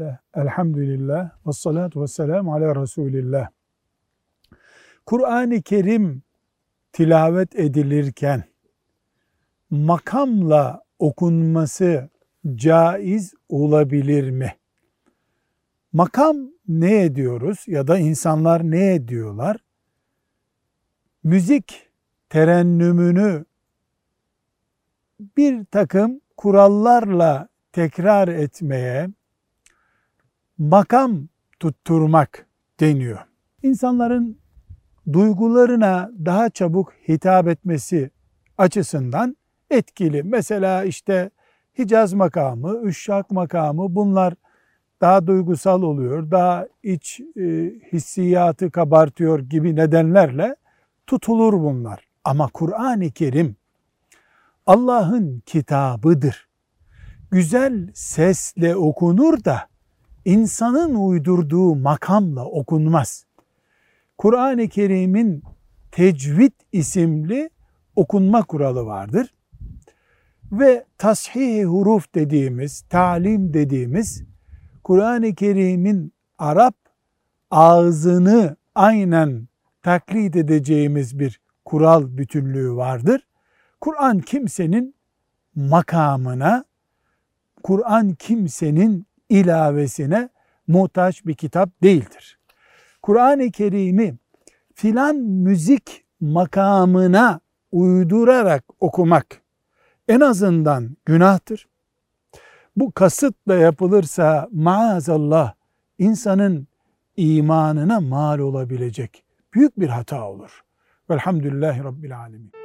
Bismillah, elhamdülillah, ve salatu ve selamu ala Resulillah. Kur'an-ı Kerim tilavet edilirken makamla okunması caiz olabilir mi? Makam ne ediyoruz ya da insanlar ne ediyorlar? Müzik terennümünü bir takım kurallarla tekrar etmeye makam tutturmak deniyor. İnsanların duygularına daha çabuk hitap etmesi açısından etkili. Mesela işte Hicaz makamı, Üşşak makamı bunlar daha duygusal oluyor, daha iç e, hissiyatı kabartıyor gibi nedenlerle tutulur bunlar. Ama Kur'an-ı Kerim Allah'ın kitabıdır. Güzel sesle okunur da insanın uydurduğu makamla okunmaz. Kur'an-ı Kerim'in tecvid isimli okunma kuralı vardır. Ve tashih huruf dediğimiz, talim dediğimiz Kur'an-ı Kerim'in Arap ağzını aynen taklit edeceğimiz bir kural bütünlüğü vardır. Kur'an kimsenin makamına, Kur'an kimsenin ilavesine muhtaç bir kitap değildir. Kur'an-ı Kerim'i filan müzik makamına uydurarak okumak en azından günahtır. Bu kasıtla yapılırsa maazallah insanın imanına mal olabilecek büyük bir hata olur. Velhamdülillahi Rabbil Alemin.